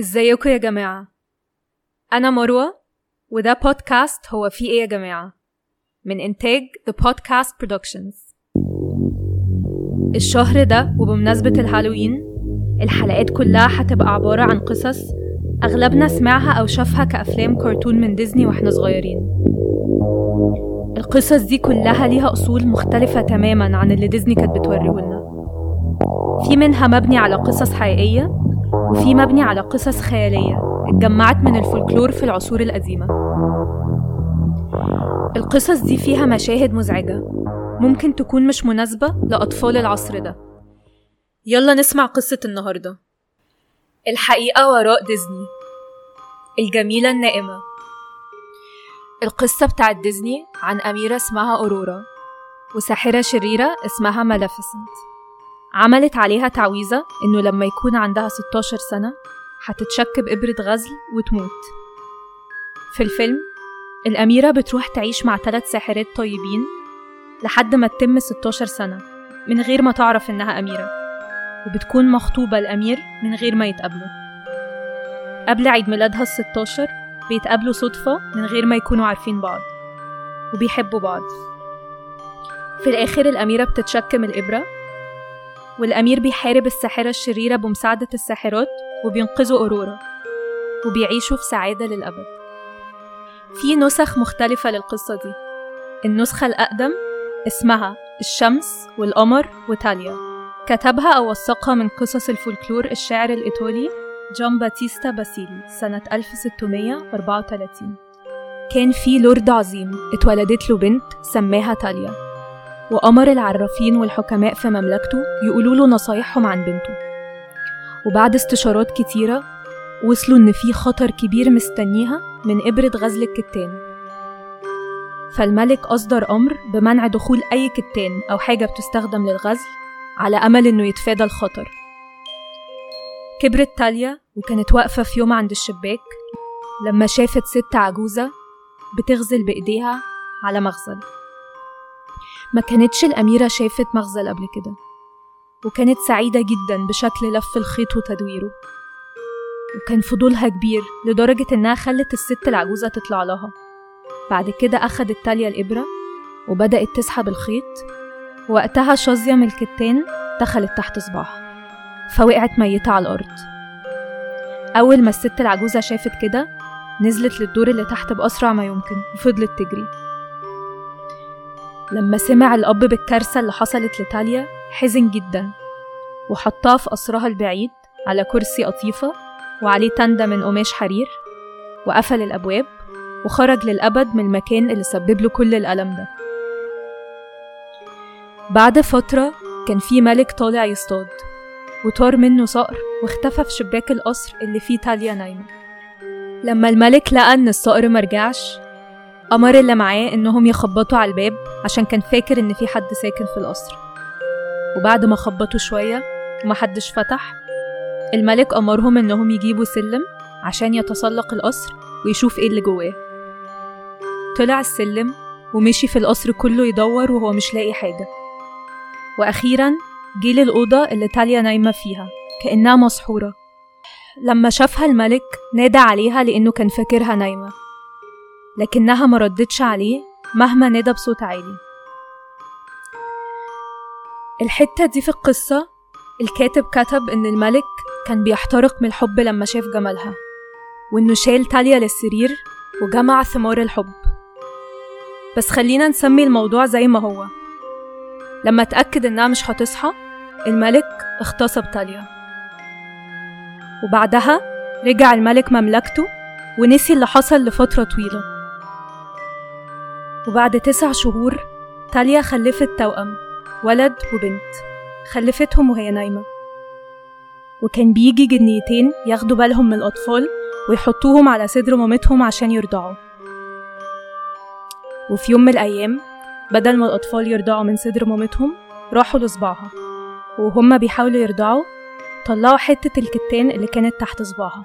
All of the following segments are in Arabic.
ازيكم يا جماعة؟ أنا مروة وده بودكاست هو في إيه يا جماعة؟ من إنتاج The Podcast Productions. الشهر ده وبمناسبة الهالوين الحلقات كلها هتبقى عبارة عن قصص أغلبنا سمعها أو شافها كأفلام كرتون من ديزني وإحنا صغيرين. القصص دي كلها ليها أصول مختلفة تماما عن اللي ديزني كانت بتوريهولنا. في منها مبني على قصص حقيقية وفي مبني على قصص خيالية اتجمعت من الفولكلور في العصور القديمة. القصص دي فيها مشاهد مزعجة ممكن تكون مش مناسبة لأطفال العصر ده. يلا نسمع قصة النهاردة. الحقيقة وراء ديزني. الجميلة النائمة. القصة بتاعت ديزني عن أميرة اسمها أورورا وساحرة شريرة اسمها مالافيسنت عملت عليها تعويذة إنه لما يكون عندها 16 سنة هتتشك بإبرة غزل وتموت. في الفيلم الأميرة بتروح تعيش مع ثلاث ساحرات طيبين لحد ما تتم 16 سنة من غير ما تعرف إنها أميرة وبتكون مخطوبة الأمير من غير ما يتقابلوا. قبل عيد ميلادها الستاشر بيتقابلوا صدفة من غير ما يكونوا عارفين بعض وبيحبوا بعض. في الآخر الأميرة بتتشك من الإبرة والأمير بيحارب الساحرة الشريرة بمساعدة الساحرات وبينقذوا أورورا وبيعيشوا في سعادة للأبد. في نسخ مختلفة للقصة دي. النسخة الأقدم اسمها الشمس والقمر وتاليا. كتبها أو وثقها من قصص الفولكلور الشاعر الإيطالي جون باتيستا باسيلي سنة 1634 كان في لورد عظيم اتولدت له بنت سماها تاليا. وأمر العرافين والحكماء في مملكته يقولوا له نصايحهم عن بنته. وبعد استشارات كتيرة وصلوا إن في خطر كبير مستنيها من إبرة غزل الكتان. فالملك أصدر أمر بمنع دخول أي كتان أو حاجة بتستخدم للغزل على أمل إنه يتفادى الخطر. كبرت تاليا وكانت واقفة في يوم عند الشباك لما شافت ست عجوزة بتغزل بإيديها على مغزل ما كانتش الأميرة شافت مغزل قبل كده وكانت سعيدة جدا بشكل لف الخيط وتدويره. وكان فضولها كبير لدرجة إنها خلت الست العجوزة تطلع لها. بعد كده أخدت تاليا الإبرة وبدأت تسحب الخيط. وقتها شظية من الكتان دخلت تحت صباعها فوقعت ميتة على الأرض. أول ما الست العجوزة شافت كده نزلت للدور اللي تحت بأسرع ما يمكن وفضلت تجري. لما سمع الأب بالكارثة اللي حصلت لتاليا حزن جدا وحطها في قصرها البعيد على كرسي قطيفة وعليه تندة من قماش حرير وقفل الأبواب وخرج للأبد من المكان اللي سبب له كل الألم ده. بعد فترة كان في ملك طالع يصطاد وطار منه صقر واختفى في شباك القصر اللي فيه تاليا نايمة. لما الملك لقى إن الصقر مرجعش أمر اللي معاه إنهم يخبطوا على الباب عشان كان فاكر إن في حد ساكن في القصر. وبعد ما خبطوا شوية ومحدش فتح الملك أمرهم إنهم يجيبوا سلم عشان يتسلق القصر ويشوف إيه اللي جواه. طلع السلم ومشي في القصر كله يدور وهو مش لاقي حاجة. وأخيرا جه للأوضة اللي تاليا نايمة فيها كأنها مسحورة. لما شافها الملك نادى عليها لأنه كان فاكرها نايمة. لكنها مردتش عليه مهما نادى بصوت عالي. الحتة دي في القصة الكاتب كتب إن الملك كان بيحترق من الحب لما شاف جمالها وإنه شال تاليا للسرير وجمع ثمار الحب. بس خلينا نسمي الموضوع زي ما هو. لما اتأكد إنها مش هتصحى الملك اغتصب تاليا وبعدها رجع الملك مملكته ونسي اللي حصل لفترة طويلة. وبعد تسع شهور تاليا خلفت توأم ولد وبنت. خلفتهم وهي نايمة. وكان بيجي جنيتين ياخدوا بالهم من الأطفال ويحطوهم على صدر مامتهم عشان يرضعوا. وفي يوم من الأيام بدل ما الأطفال يرضعوا من صدر مامتهم راحوا لصباعها. وهما بيحاولوا يرضعوا طلعوا حتة الكتان اللي كانت تحت صباعها.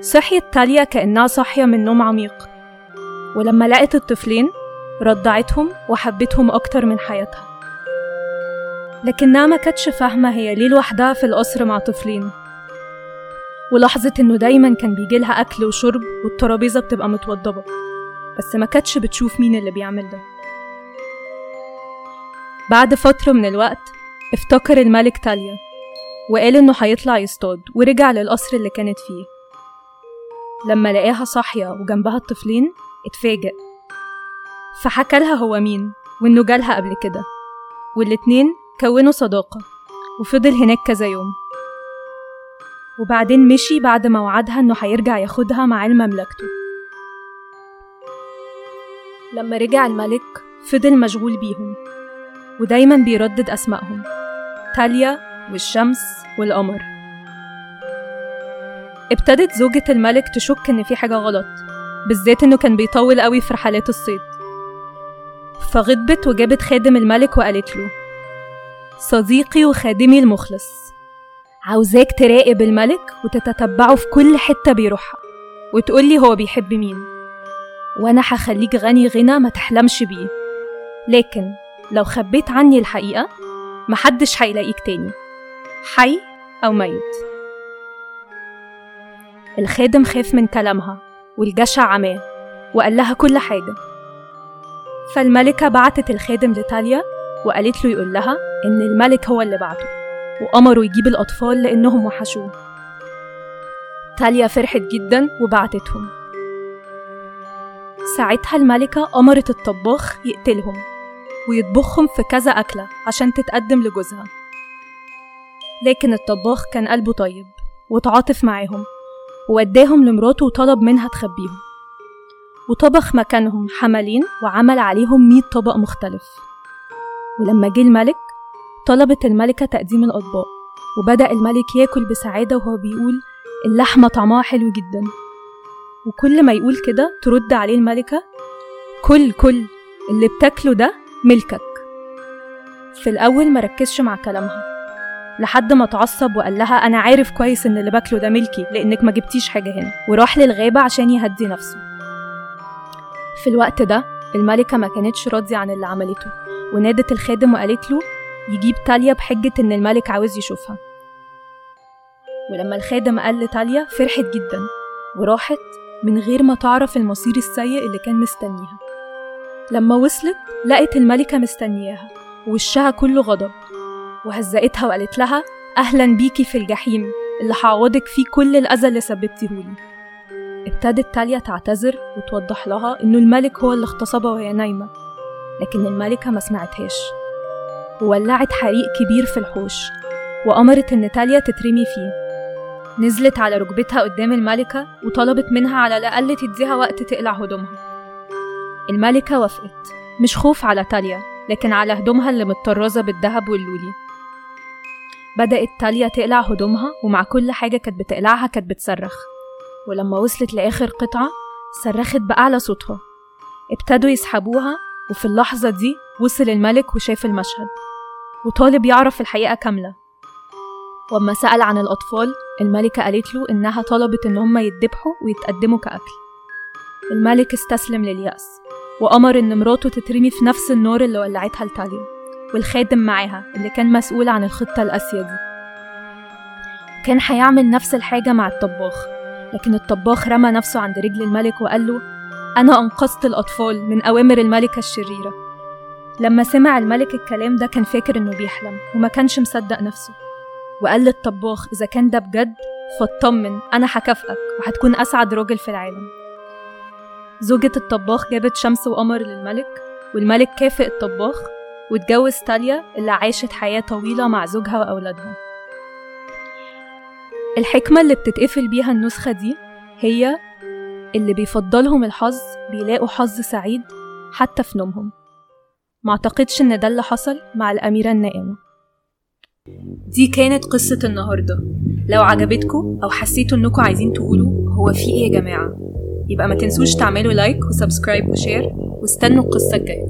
صحيت تاليا كأنها صاحية من نوم عميق. ولما لقت الطفلين رضعتهم وحبتهم أكتر من حياتها. لكنها ما كانتش فاهمة هي ليه لوحدها في القصر مع طفلين. ولاحظت إنه دايما كان بيجيلها أكل وشرب والترابيزة بتبقى متوضبة. بس ما كانتش بتشوف مين اللي بيعمل ده. بعد فترة من الوقت افتكر الملك تاليا وقال إنه هيطلع يصطاد ورجع للقصر اللي كانت فيه. لما لقاها صاحية وجنبها الطفلين اتفاجئ. فحكى لها هو مين وإنه جالها قبل كده. والاتنين كونوا صداقة وفضل هناك كذا يوم. وبعدين مشي بعد ما وعدها إنه هيرجع ياخدها معاه لمملكته لما رجع الملك فضل مشغول بيهم ودايما بيردد أسمائهم. تاليا والشمس والقمر. ابتدت زوجة الملك تشك إن في حاجة غلط. بالذات إنه كان بيطول قوي في رحلات الصيد. فغضبت وجابت خادم الملك وقالت له صديقي وخادمي المخلص عاوزاك تراقب الملك وتتتبعه في كل حتة بيروحها وتقولي هو بيحب مين وأنا هخليك غني غنى ما تحلمش بيه. لكن لو خبيت عني الحقيقة محدش هيلاقيك تاني حي أو ميت. الخادم خاف من كلامها. والجشع عماه وقال لها كل حاجة. فالملكة بعتت الخادم لتاليا وقالت له يقول لها إن الملك هو اللي بعته وأمره يجيب الأطفال لأنهم وحشوه. تاليا فرحت جدا وبعتتهم. ساعتها الملكة أمرت الطباخ يقتلهم ويطبخهم في كذا أكلة عشان تتقدم لجوزها. لكن الطباخ كان قلبه طيب وتعاطف معاهم. ووداهم لمراته وطلب منها تخبيهم. وطبخ مكانهم حملين وعمل عليهم مية طبق مختلف. ولما جه الملك طلبت الملكة تقديم الأطباق. وبدأ الملك ياكل بسعادة وهو بيقول اللحمة طعمها حلو جدا. وكل ما يقول كده ترد عليه الملكة كل كل اللي بتاكله ده ملكك. في الأول مركزش مع كلامها. لحد ما اتعصب وقال لها أنا عارف كويس إن اللي باكله ده ملكي لأنك ما جبتيش حاجة هنا. وراح للغابة عشان يهدي نفسه. في الوقت ده الملكة ما كانتش راضية عن اللي عملته. ونادت الخادم وقالت له يجيب تاليا بحجة إن الملك عاوز يشوفها. ولما الخادم قال لتاليا فرحت جدا. وراحت من غير ما تعرف المصير السيء اللي كان مستنيها. لما وصلت لقت الملكة مستنياها. ووشها كله غضب. وهزقتها وقالت لها أهلا بيكي في الجحيم اللي هعوضك فيه كل الأذى اللي سببتيهولي. ابتدت تاليا تعتذر وتوضح لها إنه الملك هو اللي اغتصبها وهي نايمة لكن الملكة ما سمعتهاش. وولعت حريق كبير في الحوش وأمرت إن تاليا تترمي فيه. نزلت على ركبتها قدام الملكة وطلبت منها على الأقل تديها وقت تقلع هدومها. الملكة وافقت مش خوف على تاليا لكن على هدومها اللي متطرزة بالذهب واللولي. بدأت تاليا تقلع هدومها ومع كل حاجة كانت بتقلعها كانت بتصرخ. ولما وصلت لآخر قطعة صرخت بأعلى صوتها. ابتدوا يسحبوها وفي اللحظة دي وصل الملك وشاف المشهد. وطالب يعرف الحقيقة كاملة. وأما سأل عن الأطفال الملكة قالت له إنها طلبت إن هما يتذبحوا ويتقدموا كأكل. الملك استسلم لليأس وأمر إن مراته تترمي في نفس النار اللي ولعتها لتاليا. والخادم معاها اللي كان مسؤول عن الخطة القاسية دي. كان هيعمل نفس الحاجة مع الطباخ لكن الطباخ رمى نفسه عند رجل الملك وقال له أنا أنقذت الأطفال من أوامر الملكة الشريرة. لما سمع الملك الكلام ده كان فاكر إنه بيحلم وما كانش مصدق نفسه. وقال للطباخ إذا كان ده بجد فاطمن أنا هكافئك وهتكون أسعد راجل في العالم. زوجة الطباخ جابت شمس وقمر للملك والملك كافئ الطباخ واتجوز تاليا اللي عاشت حياة طويلة مع زوجها وأولادها. الحكمة اللي بتتقفل بيها النسخة دي هي اللي بيفضلهم الحظ بيلاقوا حظ سعيد حتى في نومهم. معتقدش إن ده اللي حصل مع الأميرة النائمة. دي كانت قصة النهاردة. لو عجبتكم أو حسيتوا إنكم عايزين تقولوا هو في إيه يا جماعة يبقى ما تنسوش تعملوا like و subscribe و share واستنوا القصة الجاية.